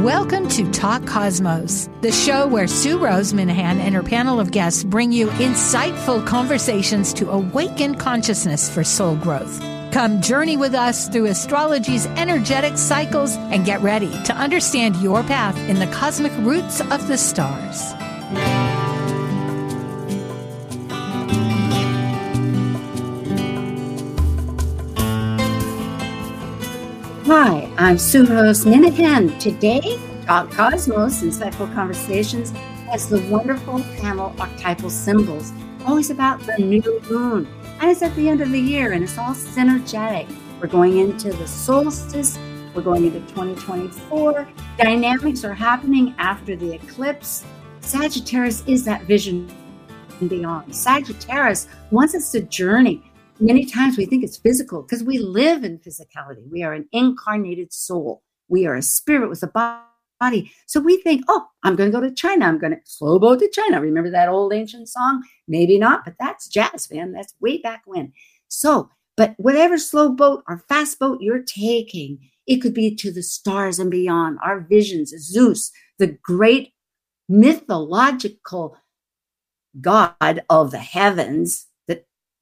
Welcome to Talk Cosmos, the show where Sue Rose Minahan and her panel of guests bring you insightful conversations to awaken consciousness for soul growth. Come journey with us through astrology's energetic cycles and get ready to understand your path in the cosmic roots of the stars. Hi, I'm Sue Rose. Today, Talk Cosmos Insightful Conversations has the wonderful panel Archetypal Symbols, always about the new moon. And it's at the end of the year and it's all synergetic. We're going into the solstice, we're going into 2024. Dynamics are happening after the eclipse. Sagittarius is that vision beyond. Sagittarius wants us to journey many times we think it's physical because we live in physicality. We are an incarnated soul. We are a spirit with a body. So we think, oh, I'm going to go to China. I'm going to slow boat to China. Remember that old ancient song? Maybe not, but that's jazz, man. That's way back when. So, but whatever slow boat or fast boat you're taking, it could be to the stars and beyond. Our visions, Zeus, the great mythological god of the heavens,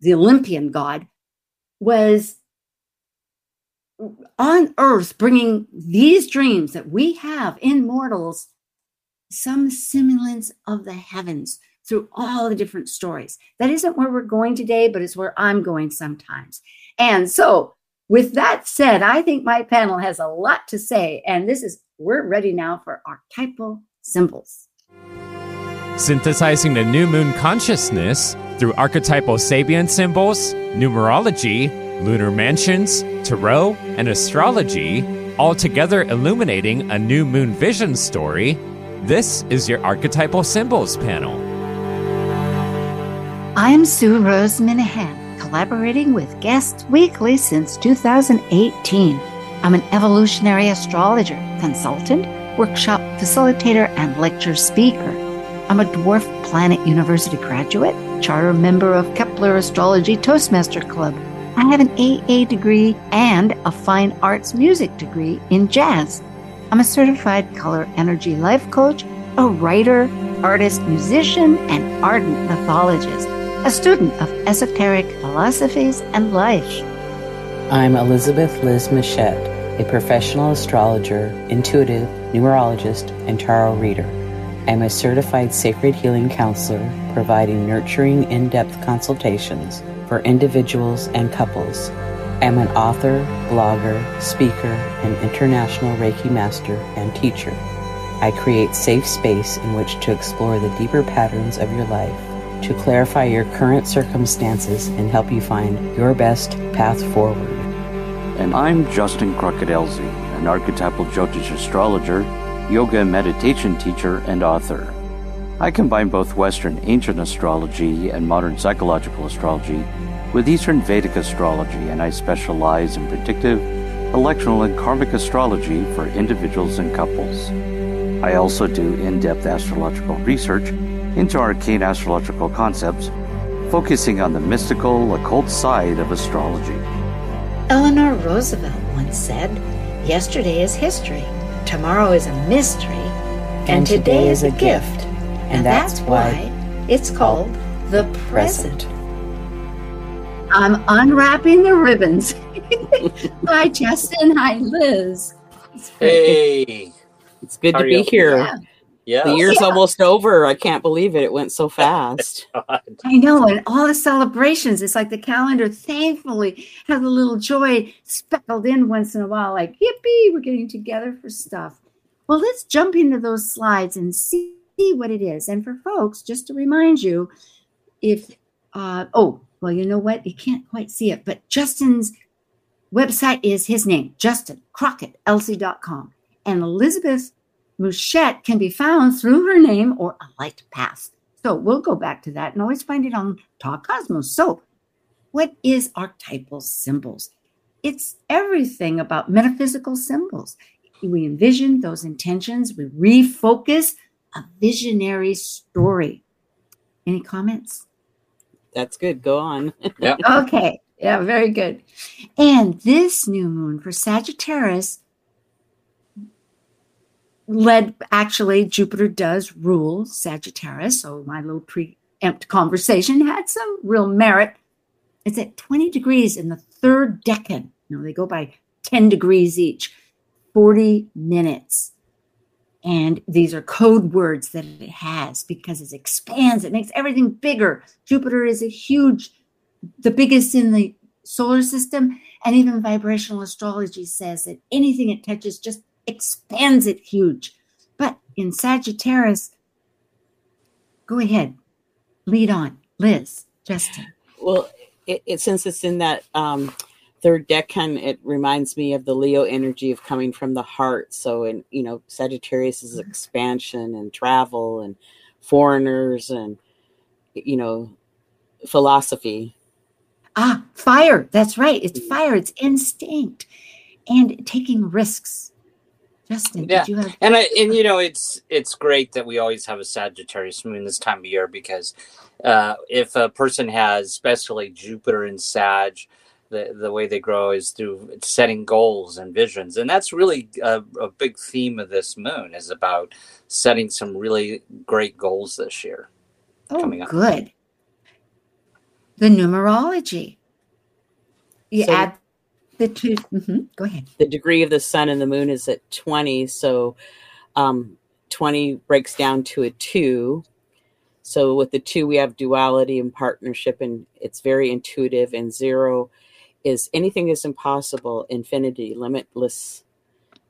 the Olympian god, was on earth bringing these dreams that we have in mortals some semblance of the heavens through all the different stories. That isn't where we're going today, but it's where I'm going sometimes. And so, with that said, I think my panel has a lot to say, and this is we're ready now for archetypal symbols. Synthesizing the new moon consciousness through archetypal Sabian symbols, numerology, lunar mansions, tarot, and astrology, all together illuminating a new moon vision story, this is your Archetypal Symbols panel. I'm Sue Rose Minahan, collaborating with guests weekly since 2018. I'm an evolutionary astrologer, consultant, workshop facilitator, and lecture speaker. I'm a Dwarf Planet University graduate charter member of Kepler Astrology Toastmaster Club. I have an AA degree and a fine arts music degree in jazz. I'm a certified color energy life coach, a writer, artist, musician, and ardent mythologist, a student of esoteric philosophies and life. I'm Elizabeth Liz Machette, a professional astrologer, intuitive, numerologist, and tarot reader. I'm a certified sacred healing counselor providing nurturing, in depth consultations for individuals and couples. I'm an author, blogger, speaker, and international Reiki master and teacher. I create safe space in which to explore the deeper patterns of your life, to clarify your current circumstances and help you find your best path forward. And I'm Justin Crockett Elzie, an archetypal Jyotish astrologer yoga meditation teacher, and author. I combine both Western ancient astrology and modern psychological astrology with Eastern Vedic astrology, and I specialize in predictive, electional, and karmic astrology for individuals and couples. I also do in depth astrological research into arcane astrological concepts, focusing on the mystical, occult side of astrology. Eleanor Roosevelt once said, Yesterday is history tomorrow is a mystery, and, and today, today, is a gift. gift. And, and that's, that's why it's called the present. I'm unwrapping the ribbons. Hi, Justin. Hi, Liz. Hey. It's good How to be here. Yeah. Yeah. The year's yeah. almost over. I can't believe it. It went so fast. I know. And all the celebrations, it's like the calendar thankfully has a little joy speckled in once in a while, like, yippee, we're getting together for stuff. Well, let's jump into those slides and see what it is. And for folks, just to remind you, if, uh, oh, well, you know what? You can't quite see it, but Justin's website is his name, Justin Crockett, Elzie.com. And Elizabeth Mouchette can be found through her name or a light past. So we'll go back to that and always find it on Talk Cosmos. So, what is archetypal symbols? It's everything about metaphysical symbols. We envision those intentions, we refocus a visionary story. Any comments? That's good. Go on. yeah. Okay. Yeah, very good. And this new moon for Sagittarius led actually Jupiter does rule Sagittarius, so my little preempt conversation had some real merit. It's at 20 degrees in the third decan. You know, they go by 10 degrees each, 40 minutes. And these are code words that it has because it expands, it makes everything bigger. Jupiter is a huge, the biggest in the solar system. And even vibrational astrology says that anything it touches just expands it huge. But in Sagittarius, go ahead, lead on, Liz, Justin. Well, it, it since it's in that um, third decan, it reminds me of the Leo energy of coming from the heart. So, in you know, Sagittarius is expansion and travel and foreigners and you know, philosophy. Ah, fire. That's right. It's fire. It's instinct and taking risks. Justin, yeah. did you have and I, and you know it's it's great that we always have a Sagittarius moon this time of year because uh, if a person has especially Jupiter and Sag, the the way they grow is through setting goals and visions, and that's really a, a big theme of this moon is about setting some really great goals this year. Oh, coming up. good. The numerology. You So- add the 2 mhm, Go ahead. the degree of the sun and the moon is at 20 so um, 20 breaks down to a 2 so with the 2 we have duality and partnership and it's very intuitive and 0 is anything is impossible infinity limitless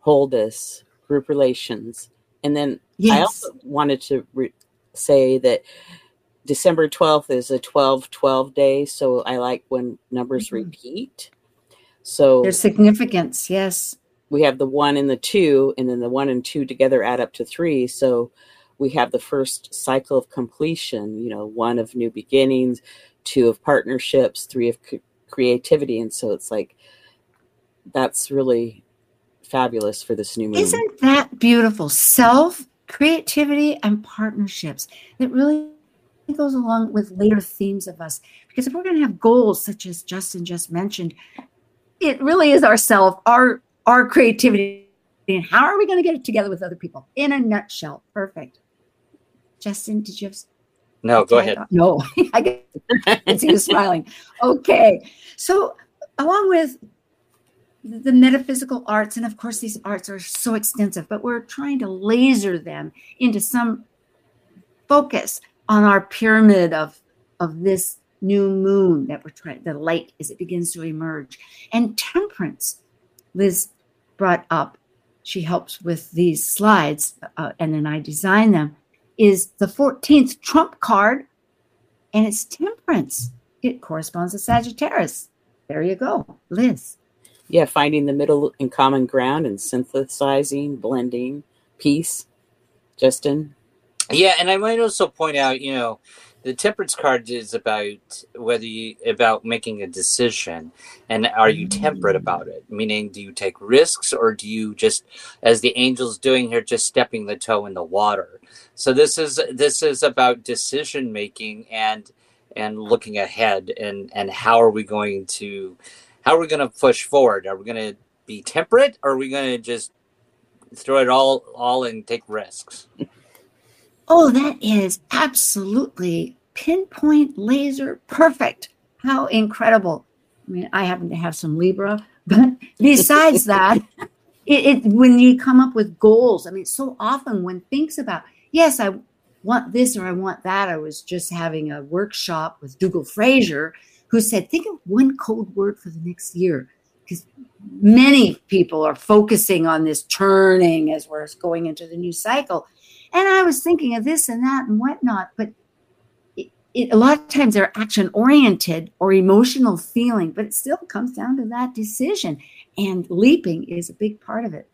wholeness group relations and then i also wanted to re- say that december 12th is a 12 12 day so i like when numbers Mhm. repeat so There's significance. Yes. we have the one and the two, and then the one and two together add up to three. So we have the first cycle of completion, you know, one of new beginnings, two of partnerships, three of c- creativity. And so it's like, that's really fabulous for this new moon. Isn't that beautiful? Self, creativity, and partnerships. It really goes along with later themes of us. Because if we're going to have goals, such as Justin just mentioned, it really is ourself, our our creativity, and how are we going to get it together with other people? In a nutshell, perfect. Justin, did you have? No, go ahead. No, I can see you smiling. Okay, so along with the metaphysical arts, and of course, these arts are so extensive, but we're trying to laser them into some focus on our pyramid of of this new moon that we're trying the light as it begins to emerge. And temperance liz brought up. She helps with these slides uh, and then i design them is the 14th trump card and it's temperance. It corresponds to sagittarius. There you go liz. Yeah, finding the middle and common ground and synthesizing, blending, peace. Justin? Yeah, and I might also point out, you know, the temperance card is about whether you about making a decision and are you temperate mm. about it? Meaning do you take risks or do you just as the angels doing here just stepping the toe in the water? So this is this is about decision making and and looking ahead and and how are we going to how are we going to push forward? Are we going to be temperate or are we going to just throw it all all and take risks? Oh, that is absolutely pinpoint laser perfect. How incredible. I mean, I happen to have some Libra, but besides that, it, it when you come up with goals, I mean, so often when thinks about, yes, I want this or I want that. I was just having a workshop with Dougall Fraser who said, think of one code word for the next year. Because many people are focusing on this turning as we're going into the new cycle. And I was thinking of this and that and whatnot, but a lot of times they're action oriented or emotional feeling, but it still comes down to that decision. And leaping is a big part of it.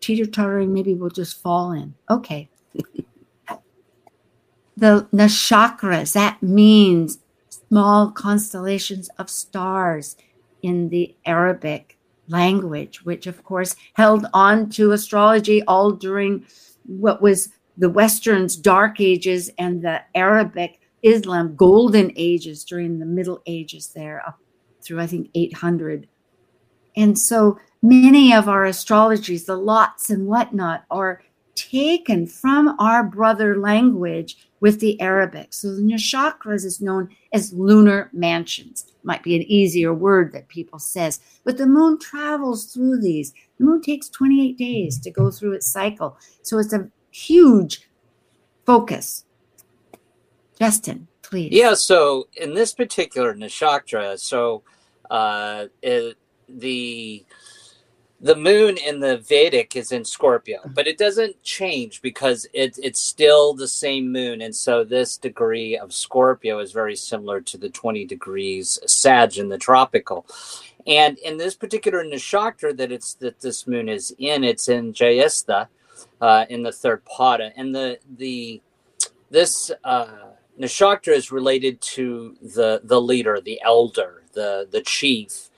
Teeter tottering, maybe we'll just fall in. Okay. the nakshatras, that means small constellations of stars in the Arabic language, which of course held on to astrology all during what was the Western's dark ages and the Arabic Islam golden ages during the Middle Ages there up through I think 800. And so many of our astrologies, the lots and whatnot, are taken from our brother language with the Arabic. So the nakshatras is known as lunar mansions. Might be an easier word that people says, but the moon travels through these. The moon takes 28 days to go through its cycle. So it's a huge focus. Justin, please. Yeah, so in this particular Nakshatra, so uh, it, the the moon in the Vedic is in Scorpio, but it doesn't change because it, it's still the same moon. And so this degree of Scorpio is very similar to the 20 degrees Sag in the tropical. And in this particular Nakshatra that it's that this moon is in, it's in Jyeshtha, uh, in the third pada. And the the this uh, Nakshatra is related to the the leader, the elder, the the chief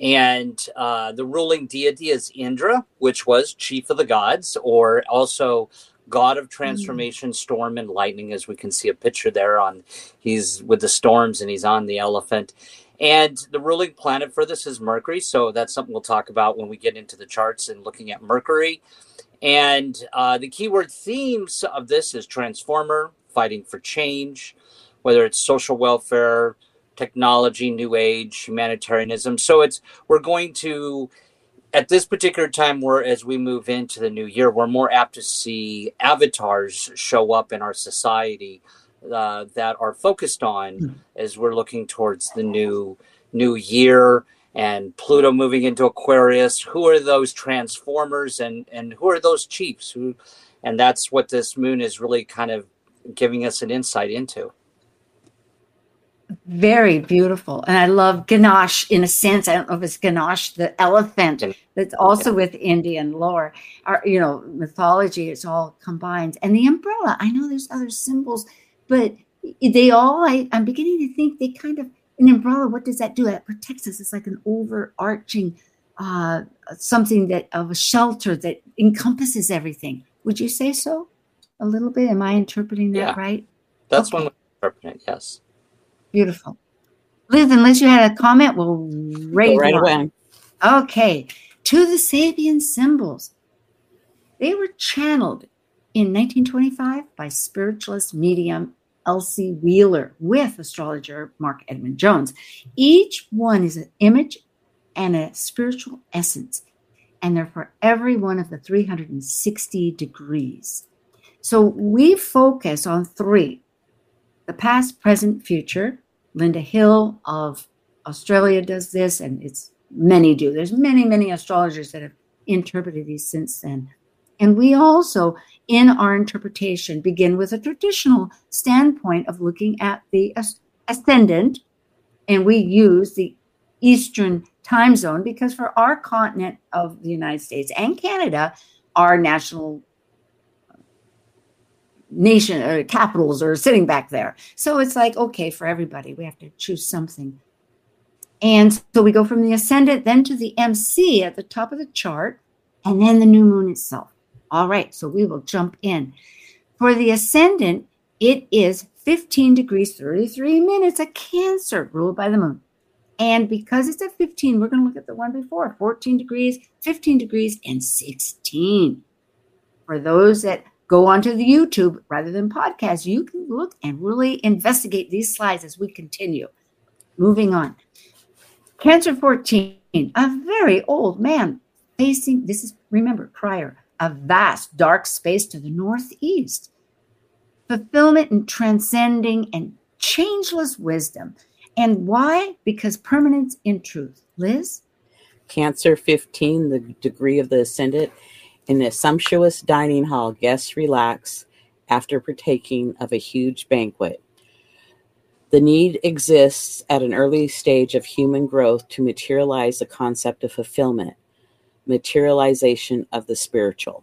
and uh, the ruling deity is Indra, which was chief of the gods, or also god of transformation, mm. storm, and lightning. As we can see a picture there on, he's with the storms and he's on the elephant. And the ruling planet for this is Mercury. So that's something we'll talk about when we get into the charts and looking at Mercury. And uh, the keyword themes of this is transformer, fighting for change, whether it's social welfare, technology, new age, humanitarianism. So it's we're going to at this particular time where as we move into the new year, we're more apt to see avatars show up in our society uh, that are focused on mm-hmm. as we're looking towards the new new year and Pluto moving into Aquarius. Who are those transformers and and who are those chiefs? Who and that's what this moon is really kind of giving us an insight into very beautiful. And I love Ganesh in a sense. I don't know if it's Ganesh, the elephant that's also with Indian lore, or, you know, mythology. It's all combined. And the umbrella, I know there's other symbols, but they all, I, I'm beginning to think they kind of, an umbrella, what does that do? It protects us. It's like an overarching uh, something that of a shelter that encompasses everything. Would you say so? A little bit? Am I interpreting that yeah. right? That's okay. one way to interpret it, yes. Beautiful. Liz, unless you had a comment, we'll raise right away. Okay. To the Sabian symbols. They were channeled in 1925 by spiritualist medium Elsie Wheeler with astrologer Marc Edmund Jones. Each one is an image and a spiritual essence, and they're for every one of the 360 degrees. So we focus on three the past, present, future, Lynda Hill of Australia does this, and it's many do. There's many, many astrologers that have interpreted these since then. And we also, in our interpretation, begin with a traditional standpoint of looking at the ascendant, and we use the Eastern time zone because for our continent of the United States and Canada, our national nation or capitals are sitting back there. So it's like, okay, for everybody, we have to choose something. And so we go from the ascendant then to the MC at the top of the chart, and then the new moon itself. All right, so we will jump in. For the ascendant, it is 15 degrees 33 minutes, a Cancer ruled by the moon. And because it's at 15, we're going to look at the one before 14 degrees, 15 degrees, and 16. For those that go onto the YouTube rather than podcast. You can look and really investigate these slides as we continue. Moving on. Cancer 14, a very old man facing, this is, remember, prior, a vast dark space to the northeast. Fulfillment and transcending and changeless wisdom. And why? Because permanence in truth. Liz? Cancer 15, the degree of the ascendant in a sumptuous dining hall, guests relax after partaking of a huge banquet. The need exists at an early stage of human growth to materialize the concept of fulfillment, materialization of the spiritual.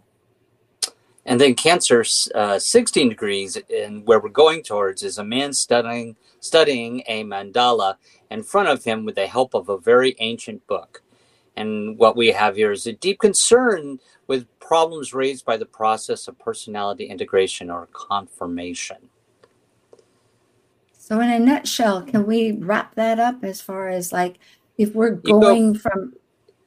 And then Cancer, uh, 16 degrees, and where we're going towards is a man studying studying a mandala in front of him with the help of a very ancient book. And what we have here is a deep concern with problems raised by the process of personality integration or confirmation. So, in a nutshell, can we wrap that up as far as like if we're going from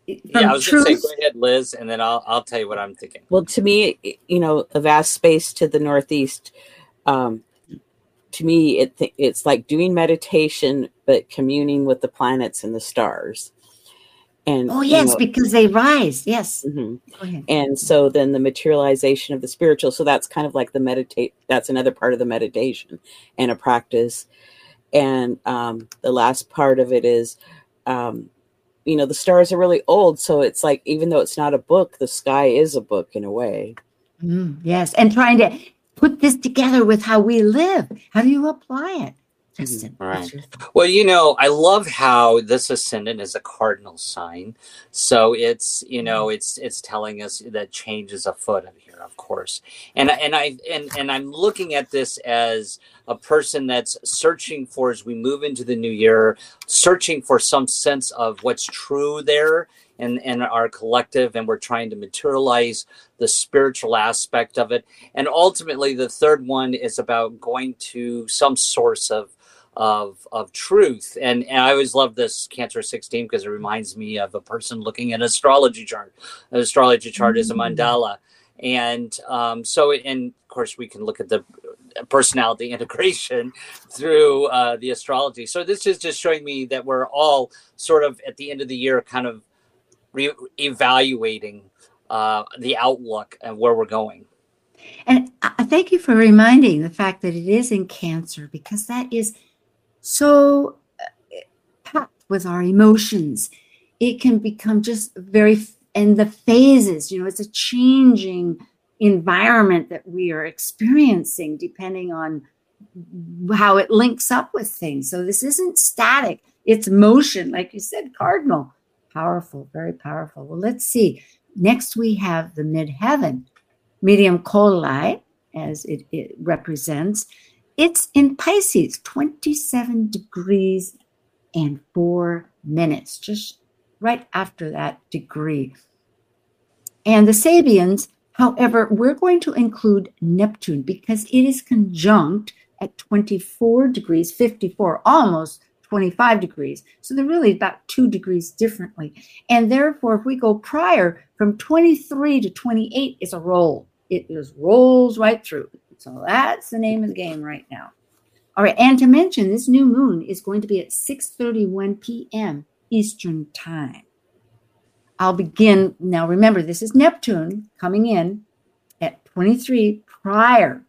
yeah, I was going to say, go ahead, Liz, and then I'll I'll tell you what I'm thinking. Well, to me, you know, a vast space to the northeast. Um, to me, it it's like doing meditation, but communing with the planets and the stars. And oh yes, you know, because they rise. Yes. Mm-hmm. And so then the materialization of the spiritual. So that's kind of like the meditate. That's another part of the meditation and a practice. And um, the last part of it is um, you know the stars are really old so it's like even though it's not a book the sky is a book in a way mm, yes and trying to put this together with how we live how do you apply it Justin, right. Well, you know, I love how this ascendant is a cardinal sign. So it's, you know, mm-hmm. it's it's telling us that change is afoot here, of course. And and I and and I'm looking at this as a person that's searching for as we move into the new year, searching for some sense of what's true there in, in our collective, and we're trying to materialize the spiritual aspect of it. And ultimately, the third one is about going to some source of of of truth. And, and I always love this Cancer 16 because it reminds me of a person looking at an astrology chart. An astrology chart is a mm. mandala. And um, so, and of course, we can look at the personality integration through uh, the astrology. So this is just showing me that we're all sort of at the end of the year, kind of re- evaluating uh, the outlook and where we're going. And I thank you for reminding the fact that it is in Cancer because that is so uh, packed with our emotions. It can become just very, and the phases, you know, it's a changing environment that we are experiencing depending on how it links up with things. So this isn't static, it's motion, like you said, cardinal. Powerful, very powerful. Well, let's see. Next, we have the midheaven, medium coeli, as it, it represents. It's in Pisces, 27 degrees and four minutes, just right after that degree. And the Sabians, however, we're going to include Neptune because it is conjunct at 24 degrees, 54, almost 25 degrees. So they're really about two degrees differently. And therefore, if we go prior from 23 to 28, it's a roll. It just rolls right through. So that's the name of the game right now. All right, and to mention, this new moon is going to be at 6:31 p.m. Eastern Time. I'll begin now. Remember, this is Neptune coming in at 23 prior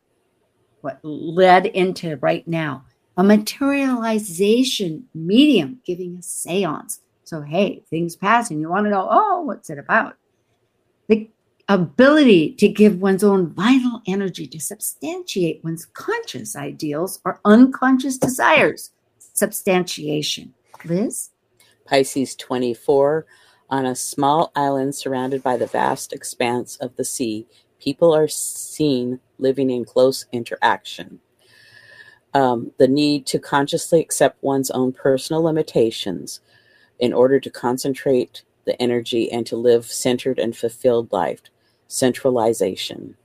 what led into right now a materialization medium giving a seance. So, hey, things passing. You want to know, oh, what's it about? Ability to give one's own vital energy to substantiate one's conscious ideals or unconscious desires. Substantiation. Liz? Pisces 24. On a small island surrounded by the vast expanse of the sea, people are seen living in close interaction. Um, the need to consciously accept one's own personal limitations in order to concentrate the energy and to live centered and fulfilled life centralization.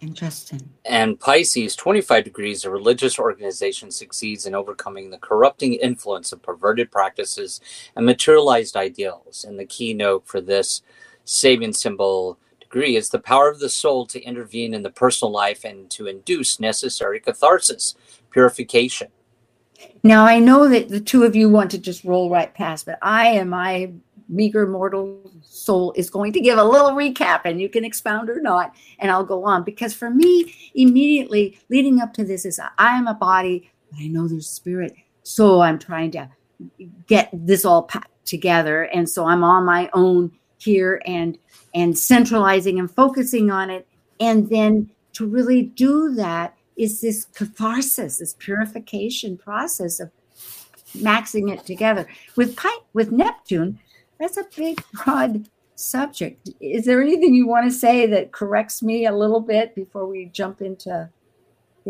Interesting. And Pisces, 25 degrees, a religious organization succeeds in overcoming the corrupting influence of perverted practices and materialized ideals. And the keynote for this Sabian symbol degree is the power of the soul to intervene in the personal life and to induce necessary catharsis, purification. Now, I know that the two of you want to just roll right past, but I am my meager mortal soul is going to give a little recap and you can expound or not and i'll go on. Because for me immediately leading up to this is i am a body but i know there's spirit so i'm trying to get this all packed together and so i'm on my own here and and centralizing and focusing on it. And then to really do that is this catharsis this purification process of maxing it together. With with neptune that's a big, broad subject. Is there anything you want to say that corrects me a little bit before we jump into?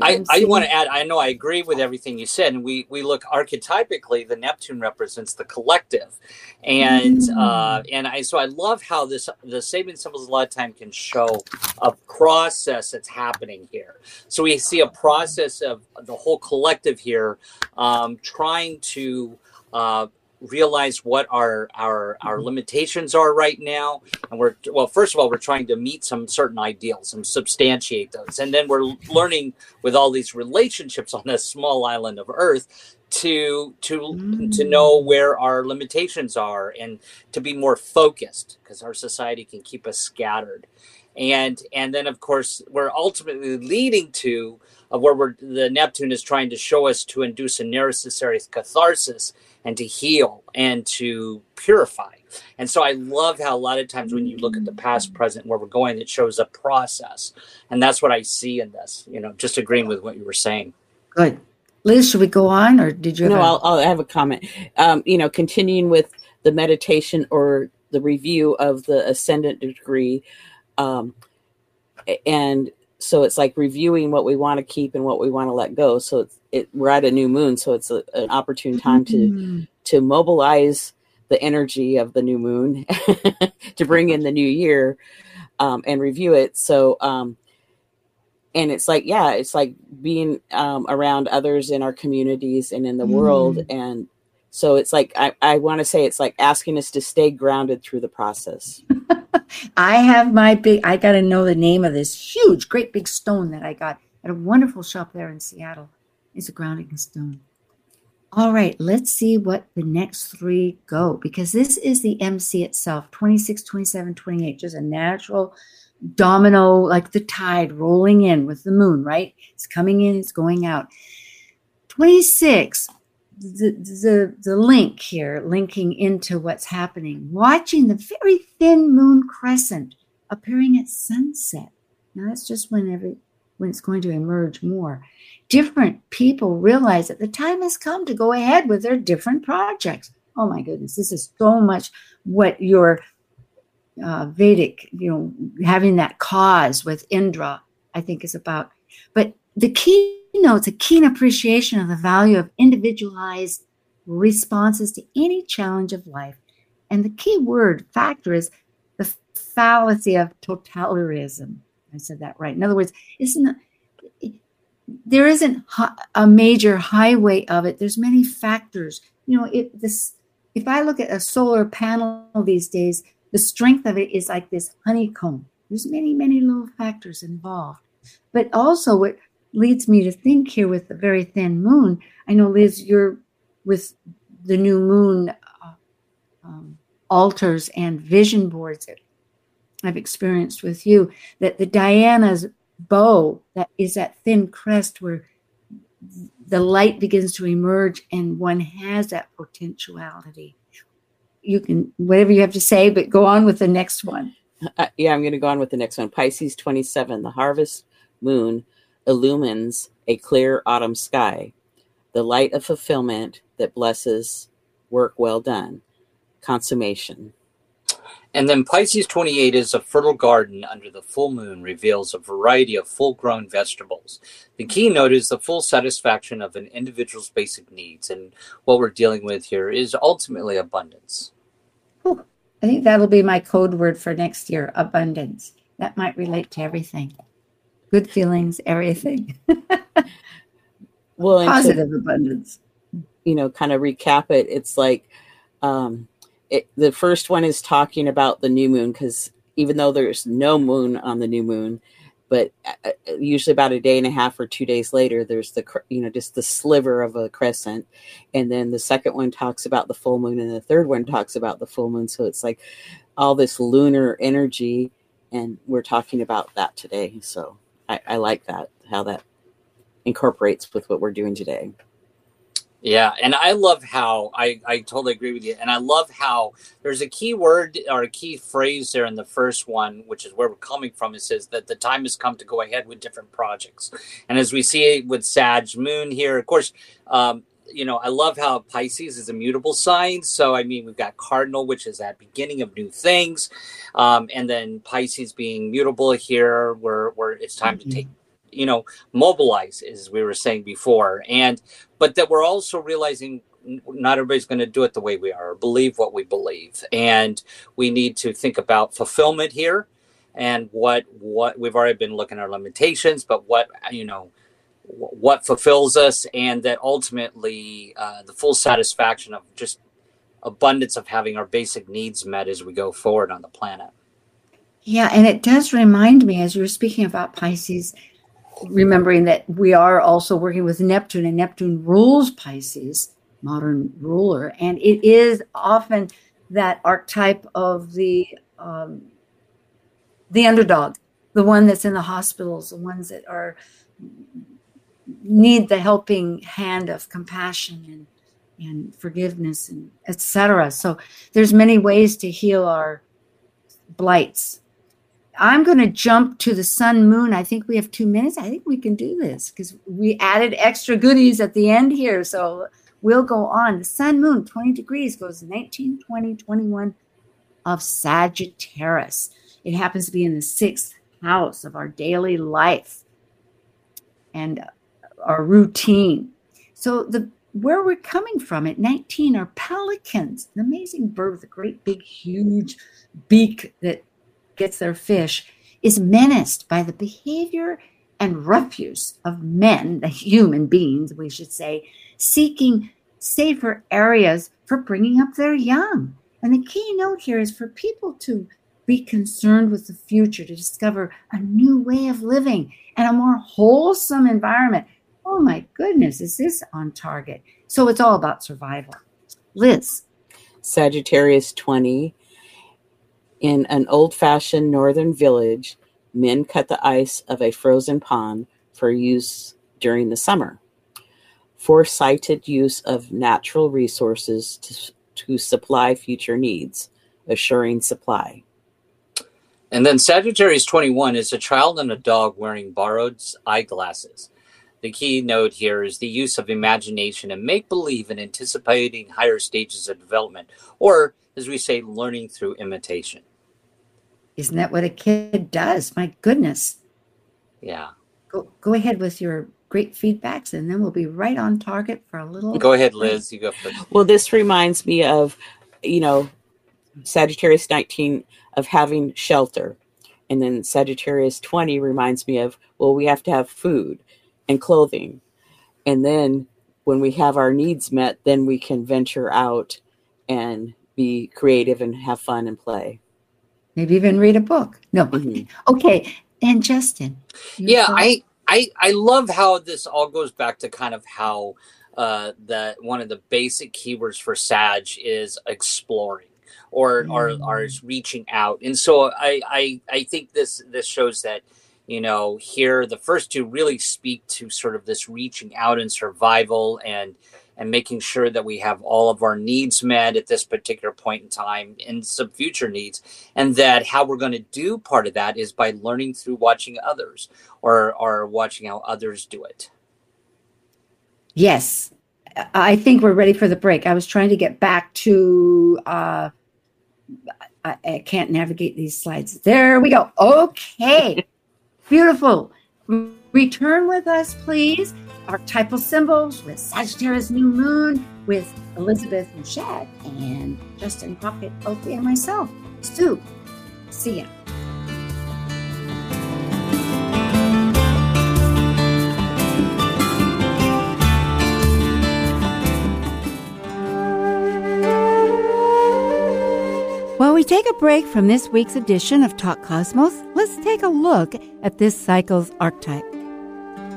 I, I want to add. I know I agree with everything you said, and we we look archetypically. The Neptune represents the collective, and mm. uh, and I so I love how this the Sabian symbols a lot of time can show a process that's happening here. So we see a process of the whole collective here, um, trying to uh, realize what our our our mm-hmm. limitations are right now and we're well first of all we're trying to meet some certain ideals and substantiate those and then we're learning with all these relationships on this small island of earth to to mm. to know where our limitations are and to be more focused because our society can keep us scattered and and then of course we're ultimately leading to of where we're, the Neptune is trying to show us to induce a necessary catharsis and to heal and to purify. And so I love how a lot of times when you look at the past, present, where we're going, it shows a process. And that's what I see in this, you know, just agreeing with what you were saying. Good. Liz, should we go on or did you? No, I'll, I'll have a comment. Um, you know, continuing with the meditation or the review of the ascendant degree. Um, and so it's like reviewing what we want to keep and what we want to let go so it's it, we're at a new moon so it's a, an opportune time to mm-hmm. to mobilize the energy of the new moon to bring in the new year um, and review it so um, and it's like yeah it's like being um, around others in our communities and in the mm. world and so it's like i, I want to say it's like asking us to stay grounded through the process I have my big, I got to know the name of this huge, great big stone that I got at a wonderful shop there in Seattle. It's a grounding stone. All right, let's see what the next three go because this is the MC itself 26, 27, 28, just a natural domino, like the tide rolling in with the moon, right? It's coming in, it's going out. 26, the, the, link here, linking into what's happening, watching the very thin moon crescent appearing at sunset. Now that's just whenever when it's going to emerge more. Different people realize that the time has come to go ahead with their different projects. Oh my goodness, this is so much what your uh, Vedic, you know, having that cause with Indra, I think is about. But the key notes a keen appreciation of the value of individualized responses to any challenge of life. And the key word factor is the fallacy of totalitarianism. I said that right. In other words, isn't there isn't a major highway of it. There's many factors. You know, if this if I look at a solar panel these days, the strength of it is like this honeycomb. There's many, many little factors involved. But also what leads me to think here with the very thin moon. I know, Liz, you're with the new moon uh, um, altars and vision boards that I've experienced with you, that the Diana's bow, that is that thin crest where the light begins to emerge and one has that potentiality. You can, whatever you have to say, but go on with the next one. Uh, yeah, I'm going to go on with the next one. Pisces 27, the harvest moon illumines a clear autumn sky, the light of fulfillment that blesses work well done, consummation. And then Pisces 28 is a fertile garden under the full moon reveals a variety of full grown vegetables. The keynote is the full satisfaction of an individual's basic needs. And what we're dealing with here is ultimately abundance. Ooh, I think that'll be my code word for next year abundance. That might relate to everything good feelings, everything. well, positive to, abundance. You know, kind of recap it. It's like um, it, the first one is talking about the new moon because even though there's no moon on the new moon, but uh, uh, usually about a day and a half or two days later, there's the you know just the sliver of a crescent, and then the second one talks about the full moon, and the third one talks about the full moon. So it's like all this lunar energy, and we're talking about that today. So I, I like that how that incorporates with what we're doing today. Yeah, and I love how I, I totally agree with you. And I love how there's a key word or a key phrase there in the first one, which is where we're coming from. It says that the time has come to go ahead with different projects. And as we see with Sag Moon here, of course, um, you know, I love how Pisces is a mutable sign. So, I mean, we've got Cardinal, which is that beginning of new things. Um, and then Pisces being mutable here, where, where it's time mm-hmm. to take, you know, mobilize, as we were saying before. And, but that we're also realizing not everybody's going to do it the way we are, or believe what we believe. And we need to think about fulfillment here and what, what we've already been looking at our limitations, but what, you know, what fulfills us, and that ultimately uh, the full satisfaction of just abundance of having our basic needs met as we go forward on the planet. Yeah, and it does remind me as you were speaking about Pisces, remembering that we are also working with Neptune, and Neptune rules Pisces, modern ruler, and it is often that archetype of the um, the underdog, the one that's in the hospitals, the ones that are need the helping hand of compassion and and forgiveness and etc. So there's many ways to heal our blights. I'm going to jump to the sun moon. I think we have two minutes. I think we can do this because we added extra goodies at the end here. So we'll go on. The sun moon, 20 degrees, goes 19, 20, 21 of Sagittarius. It happens to be in the sixth house of our daily life and our routine. So the where we're coming from at 19 are pelicans, an amazing bird with a great big huge beak that gets their fish, is menaced by the behavior and refuse of men, the human beings, we should say, seeking safer areas for bringing up their young. And the key note here is for people to be concerned with the future, to discover a new way of living and a more wholesome environment oh my goodness, is this on target? So it's all about survival. Liz. Sagittarius 20. In an old fashioned northern village, men cut the ice of a frozen pond for use during the summer. Foresighted use of natural resources to, to supply future needs, assuring supply. And then Sagittarius 21 is a child and a dog wearing borrowed eyeglasses. The key note here is the use of imagination and make believe in anticipating higher stages of development, or as we say, learning through imitation. Isn't that what a kid does? My goodness. Yeah. Go, go ahead with your great feedbacks, and then we'll be right on target for a little. Go ahead, Liz. You go first. Well, this reminds me of, you know, Sagittarius 19 of having shelter. And then Sagittarius 20 reminds me of, well, we have to have food and clothing. And then when we have our needs met, then we can venture out and be creative and have fun and play. Maybe even read a book. No. Mm-hmm. Okay. And Justin. Yeah, I, I I love how this all goes back to kind of how uh that one of the basic keywords for Sag is exploring or mm. or or reaching out. And so I I I think this this shows that you know here the first two really speak to sort of this reaching out and survival and and making sure that we have all of our needs met at this particular point in time and some future needs. And that how we're going to do part of that is by learning through watching others or or watching how others do it. Yes. I think we're ready for the break. I was trying to get back to uh I, I can't navigate these slides. There we go. Okay Beautiful. Return with us, please. Archetypal symbols with Sagittarius new moon with Elizabeth Machette and Justin Crockett, Opie, and myself, Sue. See ya. While we take a break from this week's edition of Talk Cosmos, let's take a look at this cycle's archetype.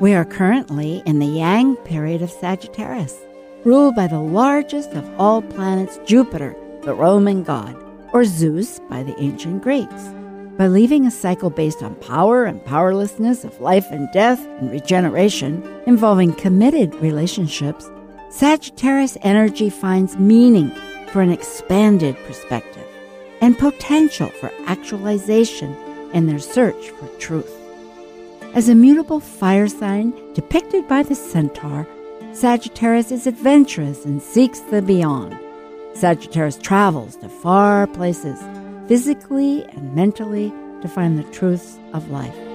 We are currently in the Yang period of Sagittarius, ruled by the largest of all planets, Jupiter, the Roman god, or Zeus by the ancient Greeks. By leaving a cycle based on power and powerlessness of life and death and regeneration, involving committed relationships, Sagittarius energy finds meaning for an expanded perspective and potential for actualization in their search for truth. As a mutable fire sign depicted by the centaur, Sagittarius is adventurous and seeks the beyond. Sagittarius travels to far places, physically and mentally, to find the truths of life.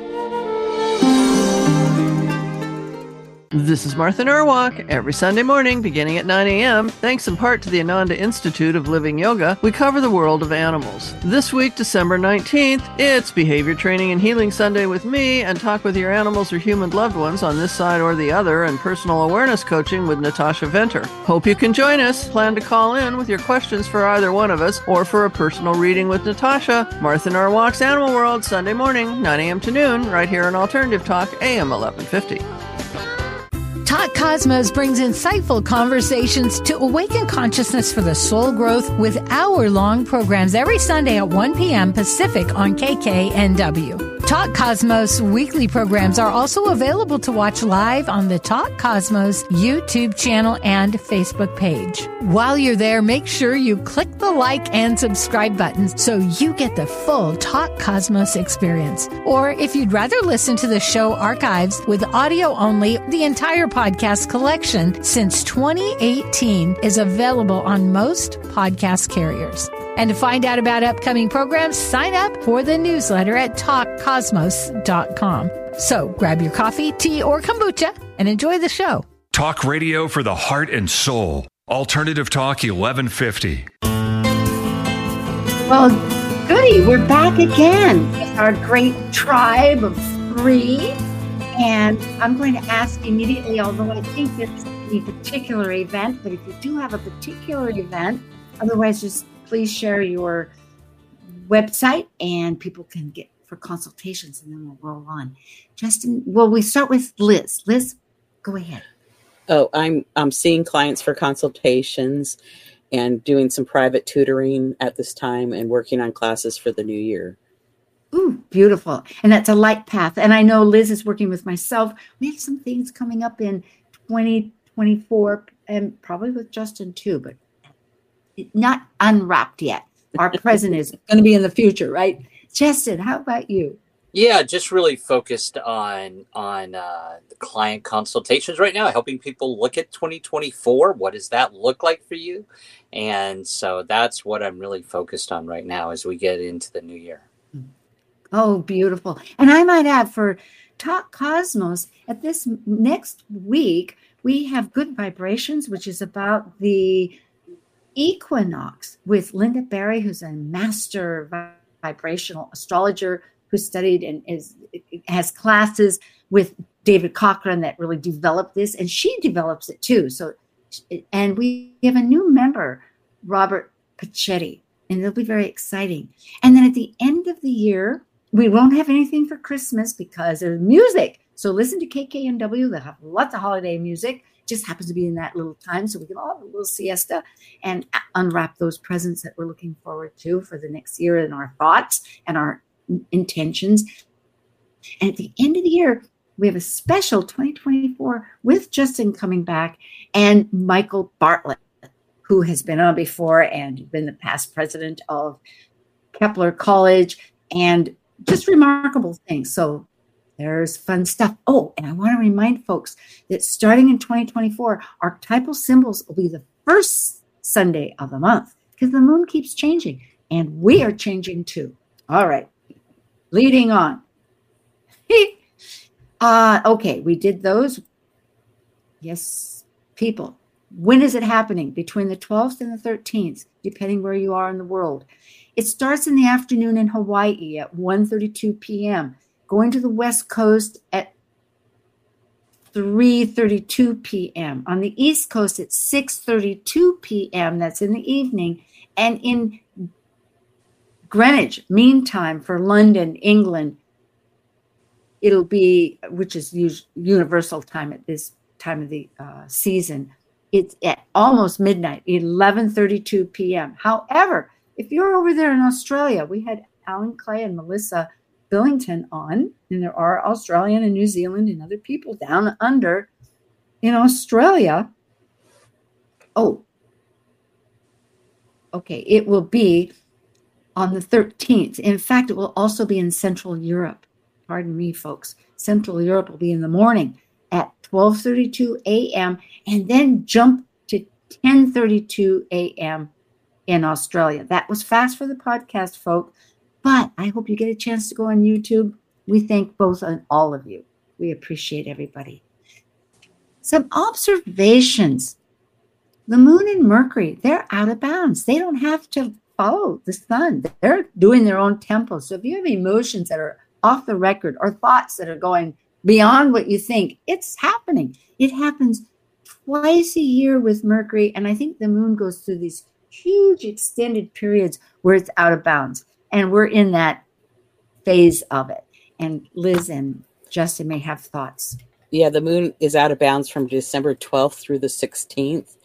This is Martha Norwalk. Every Sunday morning, beginning at 9 a.m., thanks in part to the Ananda Institute of Living Yoga, we cover the world of animals. This week, December 19th, it's Behavior Training and Healing Sunday with me and talk with your animals or human loved ones on this side or the other and personal awareness coaching with Natasha Venter. Hope you can join us. Plan to call in with your questions for either one of us or for a personal reading with Natasha. Martha Norwalk's Animal World, Sunday morning, 9 a.m. to noon, right here on Alternative Talk, AM 1150. Talk Cosmos brings insightful conversations to awaken consciousness for the soul growth with hour long programs every Sunday at 1 p.m. Pacific on KKNW. Talk Cosmos weekly programs are also available to watch live on the Talk Cosmos YouTube channel and Facebook page. While you're there, make sure you click the like and subscribe buttons so you get the full Talk Cosmos experience. Or if you'd rather listen to the show archives with audio only, the entire podcast collection since 2018 is available on most podcast carriers. And to find out about upcoming programs, sign up for the newsletter at talkcosmos.com. So grab your coffee, tea, or kombucha and enjoy the show. Talk radio for the heart and soul. Alternative Talk 1150. Well, goody, we're back again with our great tribe of three. And I'm going to ask immediately, although I think there's any particular event, but if you do have a particular event, otherwise just please share your website and people can get for consultations and then we'll roll on. Justin, well, we start with Liz. Liz, go ahead. Oh, I'm I'm seeing clients for consultations and doing some private tutoring at this time and working on classes for the new year. Ooh, beautiful. And that's a light path. And I know Liz is working with myself. We have some things coming up in 2024 and probably with Justin too, but not unwrapped yet. Our present is going to be in the future, right? Justin, how about you? Yeah, just really focused on on uh, the client consultations right now, helping people look at 2024. What does that look like for you? And so that's what I'm really focused on right now as we get into the new year. Oh, beautiful! And I might add for Talk Cosmos at this next week we have Good Vibrations, which is about the equinox with Linda Berry, who's a master vibrational astrologer who studied and is has classes with David Cochrane that really developed this, and she develops it too. So, and we have a new member, Robert Pachetti, and it'll be very exciting. And then at the end of the year, we won't have anything for Christmas because there's music. So listen to KKNW. They'll have lots of holiday music just happens to be in that little time so we can all have a little siesta and unwrap those presents that we're looking forward to for the next year and our thoughts and our intentions and at the end of the year we have a special 2024 with justin coming back and michael bartlett who has been on before and been the past president of kepler college and just remarkable things so there's fun stuff. Oh, and I want to remind folks that starting in 2024, archetypal symbols will be the first Sunday of the month because the moon keeps changing and we are changing too. All right, leading on. uh, okay, we did those. Yes, people. When is it happening? Between the 12th and the 13th, depending where you are in the world. It starts in the afternoon in Hawaii at 1:32 p.m going to the West Coast at 3:32 p.m. On the East Coast at 6:32 p.m. That's in the evening, and in Greenwich Mean Time for London, England, it'll be which is universal time at this time of the uh, season. It's at almost midnight, 11:32 p.m. However, if you're over there in Australia, we had Alan Clay and Melissa Billington on, and there are Australian and New Zealand and other people down under in Australia. Oh, okay, it will be on the 13th. In fact, it will also be in Central Europe. Pardon me, folks. Central Europe will be in the morning at 12:32 a.m. and then jump to 10:32 a.m. in Australia. That was fast for the podcast, folks. But I hope you get a chance to go on YouTube. We thank both and all of you. We appreciate everybody. some observations. The moon and Mercury, they're out of bounds. They don't have to follow the sun. They're doing their own tempo. So if you have emotions that are off the record or thoughts that are going beyond what you think, it's happening. It happens twice a year with Mercury. And I think the moon goes through these huge extended periods where it's out of bounds. And we're in that phase of it. And Liz and Justin may have thoughts. Yeah, the moon is out of bounds from December 12th through the 16th.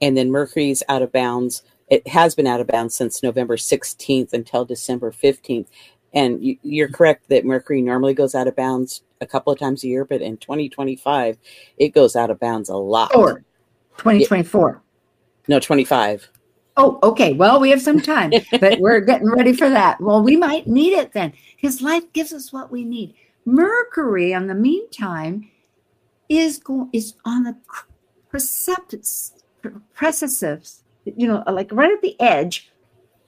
And then Mercury's out of bounds. It has been out of bounds since November 16th until December 15th. And you, are correct that Mercury normally goes out of bounds a couple of times a year, but in 2025, it goes out of bounds a lot. Or 2024. No, 25. Oh, okay. Well, we have some time, but we're getting ready for that. Well, we might need it then because life gives us what we need. Mercury, in the meantime, is go- is on the precipice, precipice, you know, like right at the edge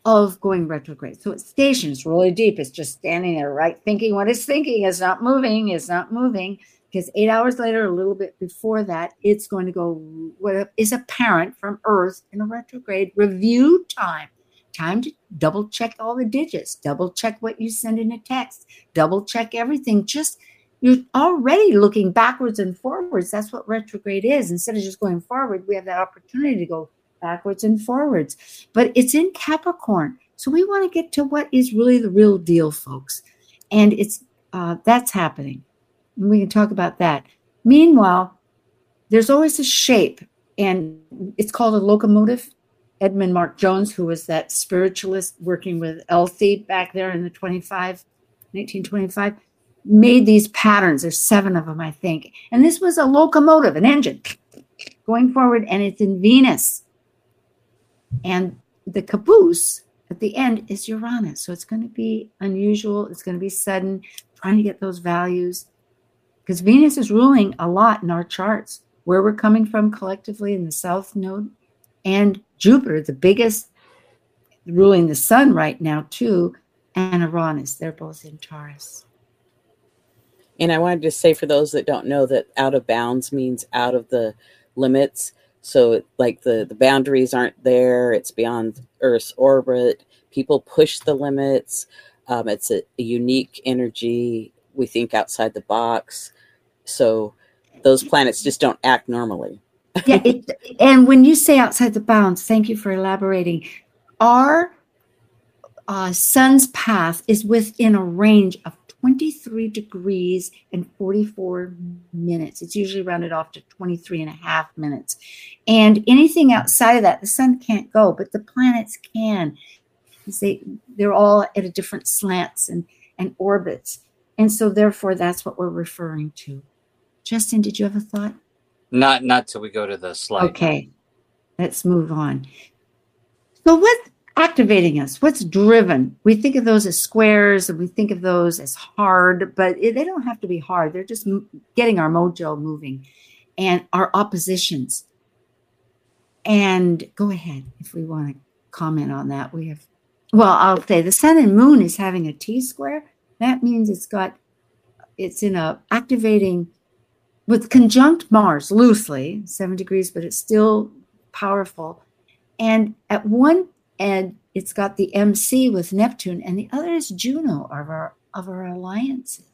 of going retrograde. So it's stations really deep. It's just standing there, right? Thinking what it's thinking is not moving, is not moving. Because eight hours later, a little bit before that, it's going to go what is apparent from Earth in a retrograde review time. Time to double check all the digits, double check what you send in a text, double check everything. Just you're already looking backwards and forwards. That's what retrograde is. Instead of just going forward, we have that opportunity to go backwards and forwards. But it's in Capricorn. So we want to get to what is really the real deal, folks. And it's uh, that's happening. We can talk about that. Meanwhile, there's always a shape, and it's called a locomotive. Edmund Mark Jones, who was that spiritualist working with Elsie back there in the 25, 1925, made these patterns. There's seven of them, I think. And this was a locomotive, an engine going forward, and it's in Venus. And the caboose at the end is Uranus. So it's going to be unusual. It's going to be sudden, trying to get those values. Because Venus is ruling a lot in our charts, where we're coming from collectively in the South Node. And Jupiter, the biggest, ruling the sun right now, too, and Uranus. They're both in Taurus. And I wanted to say for those that don't know that out of bounds means out of the limits. So like the the boundaries aren't there. It's beyond Earth's orbit. People push the limits. Um, it's a, a unique energy. We think outside the box. So those planets just don't act normally. yeah, it, and when you say outside the bounds, thank you for elaborating. Our uh, sun's path is within a range of 23 degrees and 44 minutes. It's usually rounded off to 23 and a half minutes. And anything outside of that, the sun can't go, but the planets can. They, they're all at a different slants and, and orbits. And so therefore that's what we're referring to. Justin, did you have a thought? Not not till we go to the slide. Okay. Let's move on. So what's activating us what's driven we think of those as squares and we think of those as hard but they don't have to be hard they're just getting our mojo moving and our oppositions and go ahead if we want to comment on that we have well i'll say the sun and moon is having a t square that means it's got it's in a activating with conjunct mars loosely seven degrees but it's still powerful and at one and it's got the MC with Neptune, and the other is Juno of our of our alliances.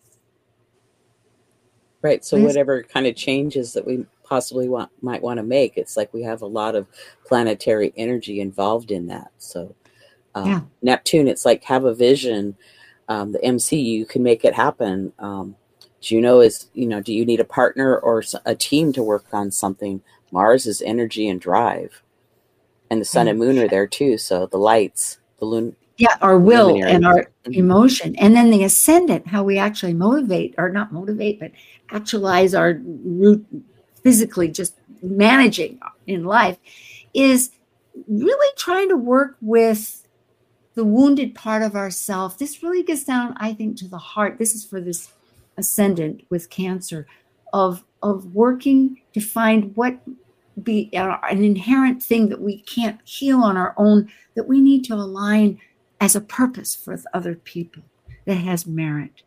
Right. So whatever kind of changes that we possibly want might want to make, it's like we have a lot of planetary energy involved in that. So um, yeah. Neptune, it's like have a vision. Um, the MC, you can make it happen. Um, Juno is, you know, do you need a partner or a team to work on something? Mars is energy and drive and the sun and moon are there too. So the lights, the loon. Yeah, our will and our mm-hmm. emotion. And then the ascendant, how we actually motivate, or not motivate, but actualize our root physically, just managing in life, is really trying to work with the wounded part of ourself. This really gets down, I think, to the heart. This is for this ascendant with cancer of of working to find what be an inherent thing that we can't heal on our own, that we need to align as a purpose for other people that has merit.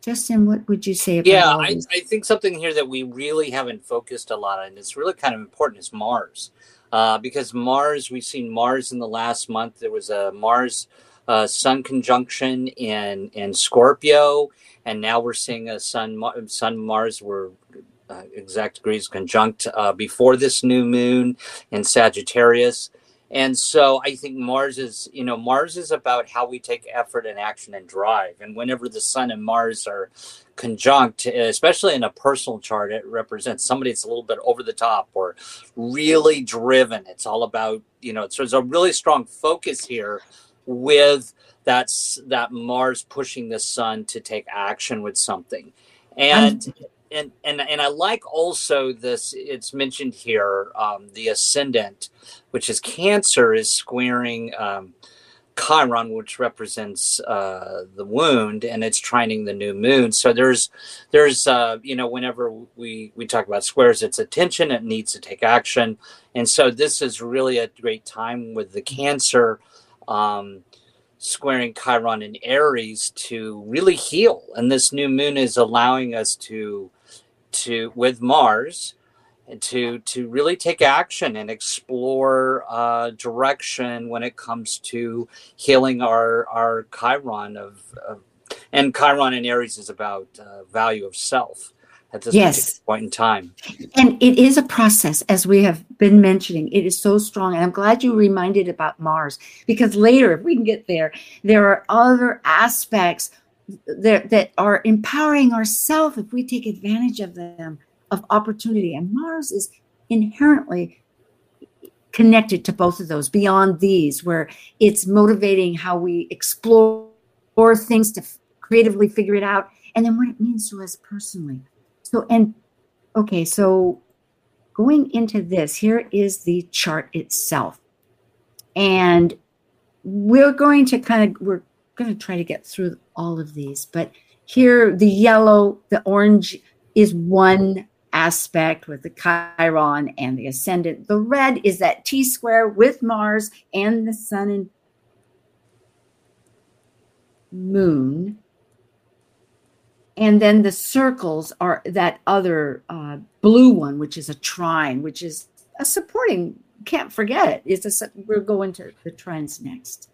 Justin, what would you say about Yeah, I. I think something here that we really haven't focused a lot on, it's really kind of important, is Mars. Uh, because Mars, we've seen Mars in the last month. There was a Mars uh, Sun conjunction in in Scorpio, and now we're seeing a Sun Sun Mars were uh, exact degrees conjunct uh, before this new moon in Sagittarius. And so I think Mars is, you know, Mars is about how we take effort and action and drive. And whenever the Sun and Mars are conjunct, especially in a personal chart, it represents somebody that's a little bit over the top or really driven. It's all about, you know, so there's a really strong focus here with that's that Mars pushing the Sun to take action with something. And and and and I like also this. It's mentioned here um, the ascendant, which is Cancer, is squaring um, Chiron, which represents uh, the wound, and it's trining the new moon. So there's there's uh, you know whenever we we talk about squares, it's attention. It needs to take action, and so this is really a great time with the Cancer. Um, squaring Chiron and Aries to really heal. And this new moon is allowing us to to with Mars to to really take action and explore uh, direction when it comes to healing our our Chiron of, of and Chiron and Aries is about uh, value of self at this Yes. point in time. And it is a process, as we have been mentioning. It is so strong. And I'm glad you reminded about Mars because later, if we can get there, there are other aspects that, that are empowering ourselves if we take advantage of them, of opportunity. And Mars is inherently connected to both of those beyond these, where it's motivating how we explore things to creatively figure it out, and then what it means to us personally. So, and okay, so going into this, here is the chart itself. And we're going to kind of, we're going to try to get through all of these, but here the yellow, the orange is one aspect with the Chiron and the ascendant. The red is that T square with Mars and the sun and moon. And then the circles are that other uh, blue one, which is a trine, which is a supporting. Can't forget it. It's a. We're going to the trines next.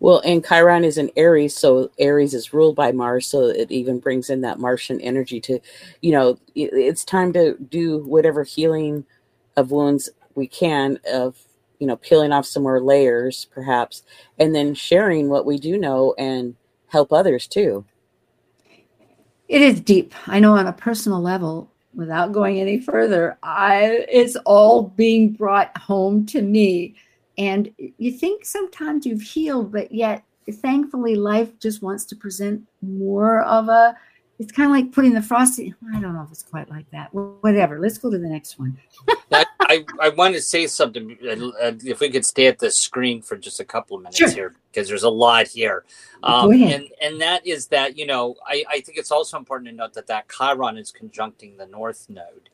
Well, and Chiron is in Aries, so Aries is ruled by Mars, so it even brings in that Martian energy to, you know, it's time to do whatever healing of wounds we can of, you know, peeling off some more layers, perhaps, and then sharing what we do know and help others too. It is deep. I know on a personal level, without going any further, I it's all being brought home to me. And you think sometimes you've healed, but yet thankfully life just wants to present more of a it's kind of like putting the frosting. I don't know if it's quite like that. Whatever. Let's go to the next one. I, I, I want to say something. uh, If we could stay at the screen for just a couple of minutes Sure. here, because there's a lot here. Go Um, ahead. and and that is that you know I, I think it's also important to note that that Chiron is conjuncting the North Node,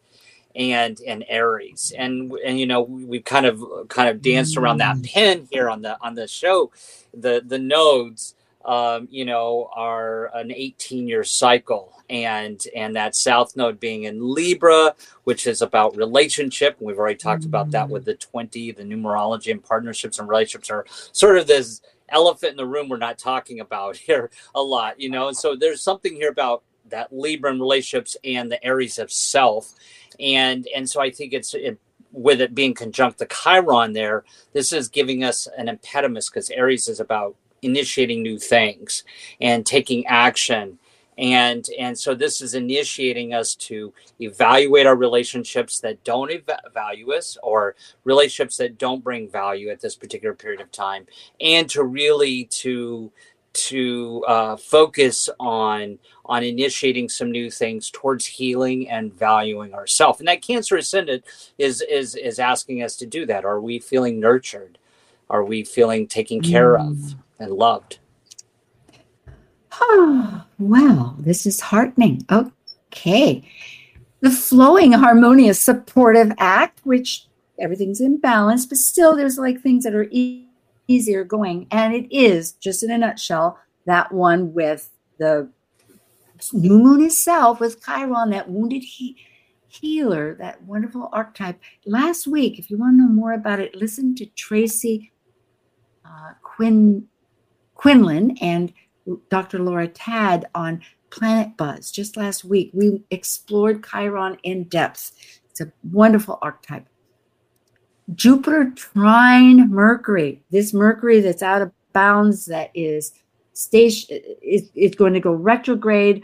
and and Aries, and and you know we, we kind of kind of danced around that pin here on the on the show, the the nodes. Um, you know, are an 18 year cycle, and and that South Node being in Libra, which is about relationship. We've already talked about that with the 20, the numerology and partnerships and relationships are sort of this elephant in the room we're not talking about here a lot, you know. And so there's something here about that Libra and relationships and the Aries of self. And and so I think it's it, with it being conjunct the Chiron there, this is giving us an impediment because Aries is about initiating new things and taking action. And and so this is initiating us to evaluate our relationships that don't eva- value us or relationships that don't bring value at this particular period of time and to really to to uh, focus on on initiating some new things towards healing and valuing ourselves and that cancer ascendant is is is asking us to do that. Are we feeling nurtured are we feeling taken care of mm. and loved ah, Oh, wow, this is heartening. Okay. The flowing, harmonious, supportive act, which everything's in balance, but still there's like things that are e- easier going. And it is, just in a nutshell, that one with the new moon itself with Chiron, that wounded he, healer, that wonderful archetype. Last week, if you want to know more about it, listen to Tracy uh, Quinn Quinlan and Dr. Laura Tad on Planet Buzz just last week. We explored Chiron in depth. It's a wonderful archetype. Jupiter trine Mercury, this Mercury that's out of bounds, that is station, is, is going to go retrograde,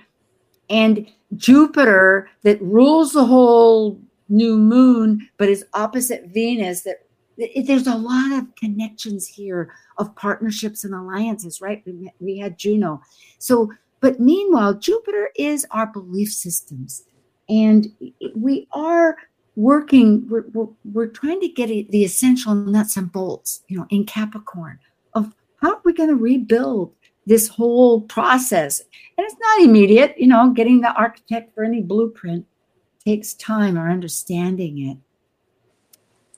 and Jupiter that rules the whole new moon, but is opposite Venus. That there's a lot of connections here of partnerships and alliances, right? We had Juno, so but meanwhile, Jupiter is our belief systems. And we are working, we're, we're, we're trying to get the essential nuts and bolts, you know, in Capricorn of how are we going to rebuild this whole process. And it's not immediate, you know, getting the architect for any blueprint takes time or understanding it.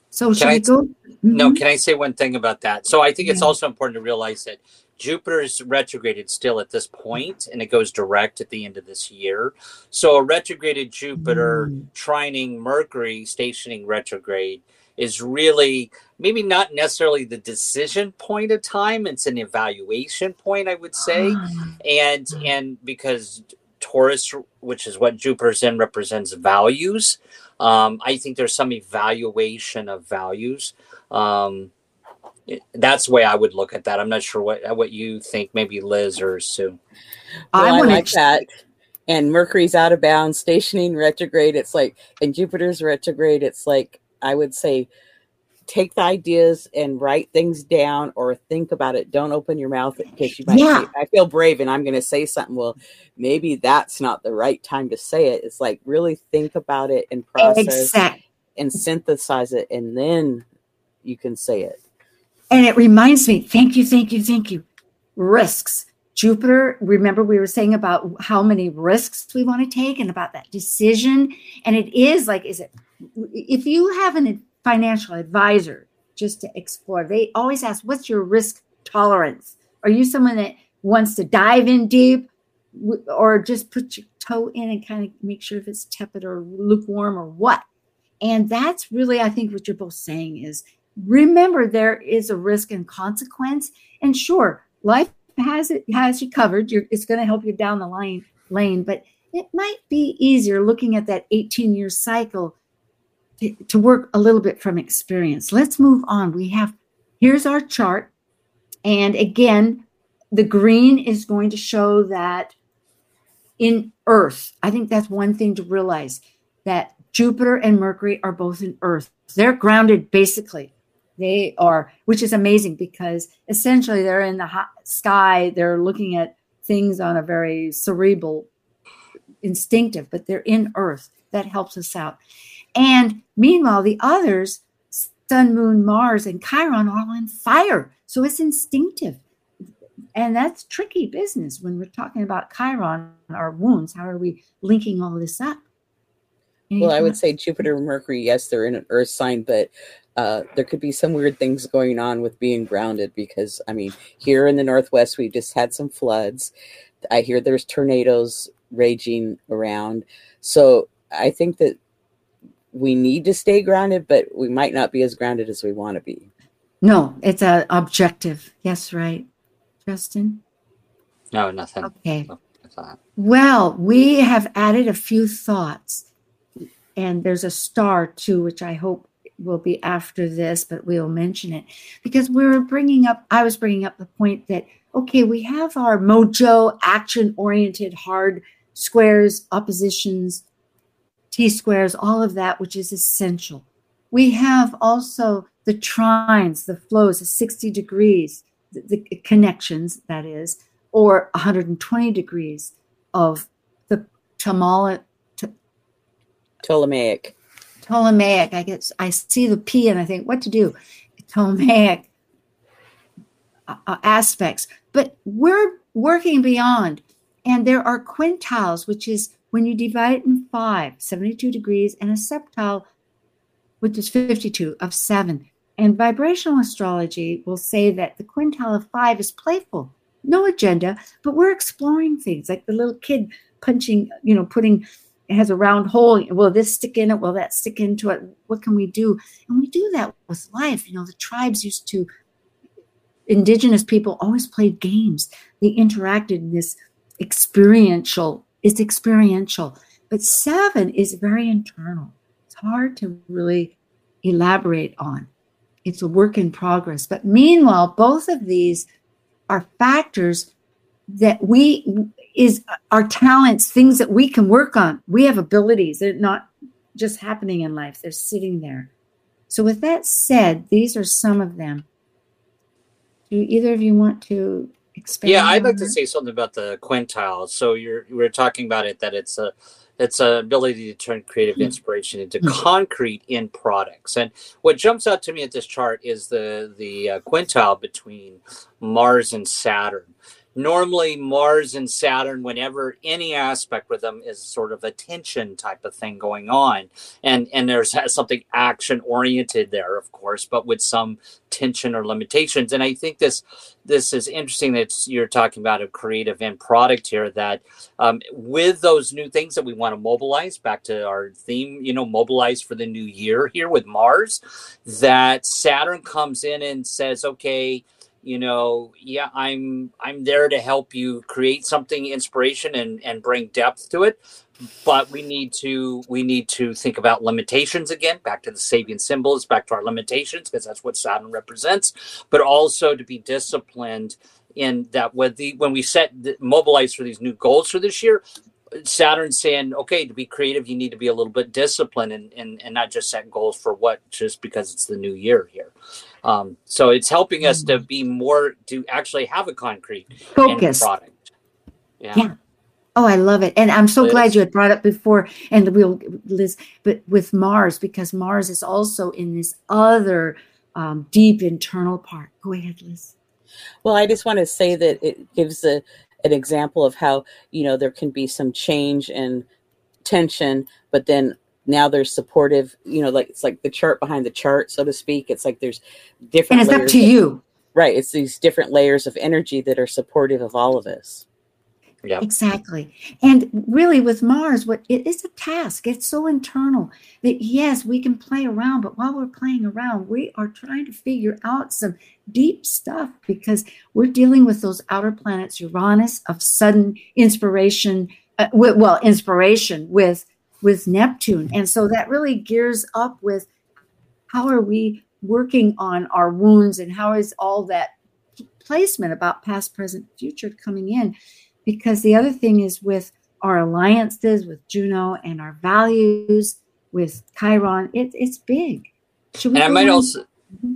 So, should I go? Mm-hmm. No, can I say one thing about that? So, I think yeah. it's also important to realize that Jupiter is retrograded still at this point, and it goes direct at the end of this year. So a retrograded Jupiter mm. trining Mercury stationing retrograde is really maybe not necessarily the decision point of time it's an evaluation point i would say ah. and and because taurus which is what jupiter's in represents values um, i think there's some evaluation of values um, that's the way I would look at that. I'm not sure what what you think, maybe Liz or Sue. Well, I, I like that. And Mercury's out of bounds, stationing retrograde. It's like, and Jupiter's retrograde. It's like I would say, take the ideas and write things down or think about it. Don't open your mouth because you might. Yeah. Say, I feel brave and I'm going to say something. Well, maybe that's not the right time to say it. It's like really think about it and process exactly. and synthesize it, and then you can say it. And it reminds me, thank you, thank you, thank you. Risks. Jupiter, remember we were saying about how many risks we want to take and about that decision. And it is like, is it, if you have a financial advisor just to explore, they always ask, what's your risk tolerance? Are you someone that wants to dive in deep or just put your toe in and kind of make sure if it's tepid or lukewarm or what? And that's really, I think, what you're both saying is remember there is a risk and consequence. And sure, life has it has you covered. You're, it's going to help you down the line lane, but it might be easier looking at that 18 year cycle to, work a little bit from experience. Let's move on. We have here's our chart, and again, the green is going to show that in Earth. I think that's one thing to realize that Jupiter and Mercury are both in Earth. They're grounded basically they are, which is amazing because essentially they're in the sky, they're looking at things on a very cerebral, instinctive, but they're in Earth. That helps us out. And meanwhile, the others, Sun, Moon, Mars, and Chiron, are all in fire. So it's instinctive. And that's tricky business when we're talking about Chiron, our wounds. How are we linking all this up? well, I would say Jupiter and Mercury, yes, they're in an Earth sign, but uh, there could be some weird things going on with being grounded because, I mean, here in the Northwest, we just had some floods. I hear there's tornadoes raging around. So I think that we need to stay grounded, but we might not be as grounded as we want to be. No, it's an objective. Yes, right. Justin? No, nothing. Okay. Well, we have added a few thoughts and there's a star too, which I hope will be after this, but we'll mention it because we are bringing up, I was bringing up the point that, okay, we have our mojo, action oriented, hard squares, oppositions, T squares, all of that, which is essential. We have also the trines, the flows, the 60 degrees, the, the connections, that is, or 120 degrees of the tamala, Ptolemaic. Ptolemaic. I guess I see the P and I think what to do. Ptolemaic uh, uh, aspects, but we're working beyond. And there are quintiles, which is when you divide in five, 72 degrees, and a septile, which is 52 of seven. And vibrational astrology will say that the quintile of five is playful. no agenda, but we're exploring things like the little kid punching, you know, putting it has a round hole. Will this stick in it? Will that stick into it? What can we do? And we do that with life. You know, the tribes used to, indigenous people always played games. They interacted in this experiential, it's experiential. But seven is very internal. It's hard to really elaborate on. It's a work in progress. But meanwhile, both of these are factors that we is our talents, things that we can work on. We have abilities. They're not just happening in life. They're sitting there. So with that said, these are some of them. Do either of you want to expand? Yeah, I'd like to say something about the quintile. So you're we are talking about it that it's a it's an ability to turn creative Hmm. inspiration into concrete in products. And what jumps out to me at this chart is the the uh, quintile between Mars and Saturn. Normally, Mars and Saturn, whenever any aspect with them is sort of a tension type of thing going on, and and there's something action oriented there, of course, but with some tension or limitations. And I think this this is interesting that you're talking about a creative end product here that um, with those new things that we want to mobilize back to our theme you know mobilize for the new year here with mars that saturn comes in and says okay you know yeah i'm i'm there to help you create something inspiration and and bring depth to it. But we need to we need to think about limitations again back to the sabian symbols back to our limitations because that's what saturn represents. But also to be disciplined in that when the when we set the, mobilize for these new goals for this year Saturn saying okay to be creative you need to be a little bit disciplined and and, and not just set goals for what just because it's the new year here um, so it's helping us to be more to actually have a concrete Focus. product yeah. Yeah. Oh, I love it. And I'm so Liz? glad you had brought up before and we'll Liz, but with Mars, because Mars is also in this other um, deep internal part. Go ahead, Liz. Well, I just want to say that it gives a, an example of how, you know, there can be some change and tension, but then now there's supportive, you know, like it's like the chart behind the chart, so to speak. It's like there's different And it's up to of- you. Right. It's these different layers of energy that are supportive of all of us. yeah Exactly. And really with Mars, what it is a task. It's so internal that yes, we can play around, but while we're playing around, we are trying to figure out some deep stuff because we're dealing with those outer planets, Uranus of sudden inspiration, uh, well, inspiration with with Neptune. And so that really gears up with how are we working on our wounds and how is all that placement about past, present, future coming in? Because the other thing is with our alliances with Juno and our values with Chiron, it, it's big. Should we and I might on? also,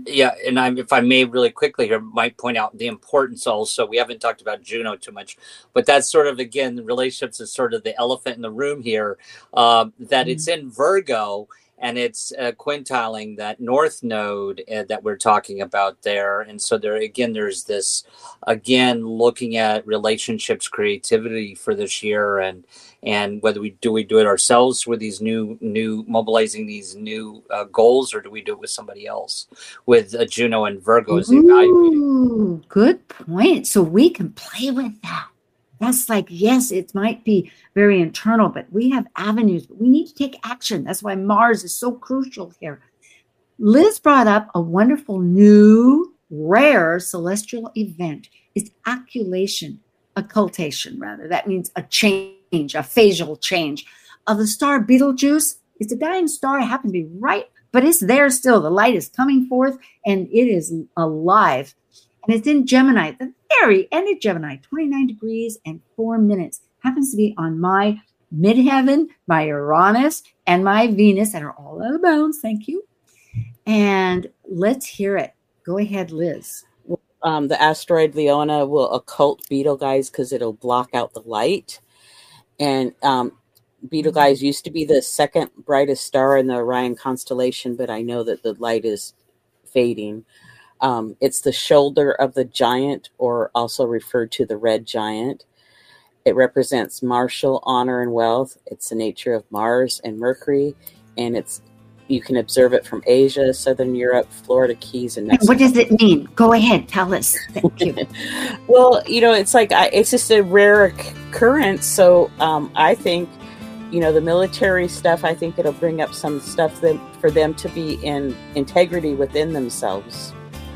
yeah, and I, if I may, really quickly here, might point out the importance. Also, we haven't talked about Juno too much, but that's sort of again, relationships is sort of the elephant in the room here. Um, that it's in Virgo and it's uh, quintiling that north node uh, that we're talking about there, and so there again, there's this again looking at relationships, creativity for this year, and and whether we do we do it ourselves with these new new mobilizing these new uh, goals or do we do it with somebody else with uh, juno and virgo as evaluating good point. So we can play with that. That's like, yes, it might be very internal, but we have avenues, but we need to take action. That's why Mars is so crucial here. Liz brought up a wonderful new, rare celestial event. It's occultation, occultation, rather. That means a change, a phasal change of the star Betelgeuse. It's a dying star. It happens to be right, but it's there still. The light is coming forth and it is alive. And it's in Gemini, the very end of Gemini, 29 degrees and four minutes. Happens to be on my midheaven, my Uranus, and my Venus that are all out of bounds. Thank you. And let's hear it. Go ahead, Liz. Um, the asteroid Leona will occult Betelgeuse because it'll block out the light. And um, Betelgeuse used to be the second brightest star in the Orion constellation, but I know that the light is fading. Um, it's the shoulder of the giant, or also referred to the red giant. It represents martial honor and wealth. It's the nature of Mars and Mercury, and it's you can observe it from Asia, Southern Europe, Florida Keys, and Mexico. what does it mean? Go ahead, tell us. Thank you. well, you know, it's like I, it's just a rare occ- occurrence. So um, I think, you know, the military stuff. I think it'll bring up some stuff that, for them to be in integrity within themselves.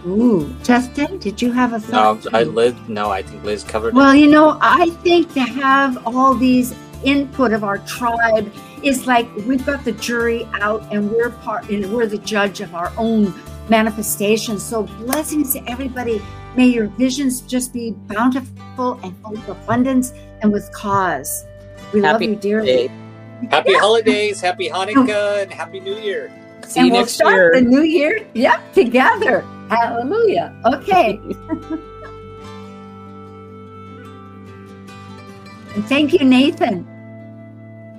Ooh, Justin, did you have a No. I Liz. No, I think Liz covered Well, you know, I think to have all these input of our tribe is like we've got the jury out and we're part and we're the judge of our own manifestation. So blessings to everybody. May your visions just be bountiful and full of abundance and with cause. We love you dearly. day. it. Happy holidays, happy Hanukkah, and happy New Year. See and you we'll next start year. the new year, yep, together. Hallelujah. Okay. thank you, Nathan.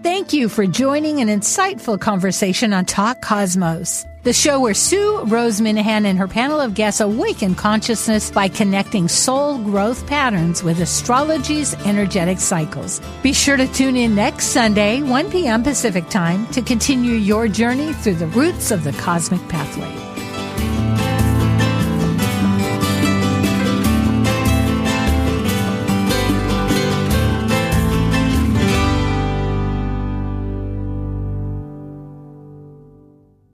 Thank you for joining an insightful conversation on Talk Cosmos, the show where Sue Rose Minahan and her panel of guests awaken consciousness by connecting soul growth patterns with astrology's energetic cycles. Be sure to tune in next Sunday, 1 p.m. Pacific time, to continue your journey through the roots of the cosmic pathway.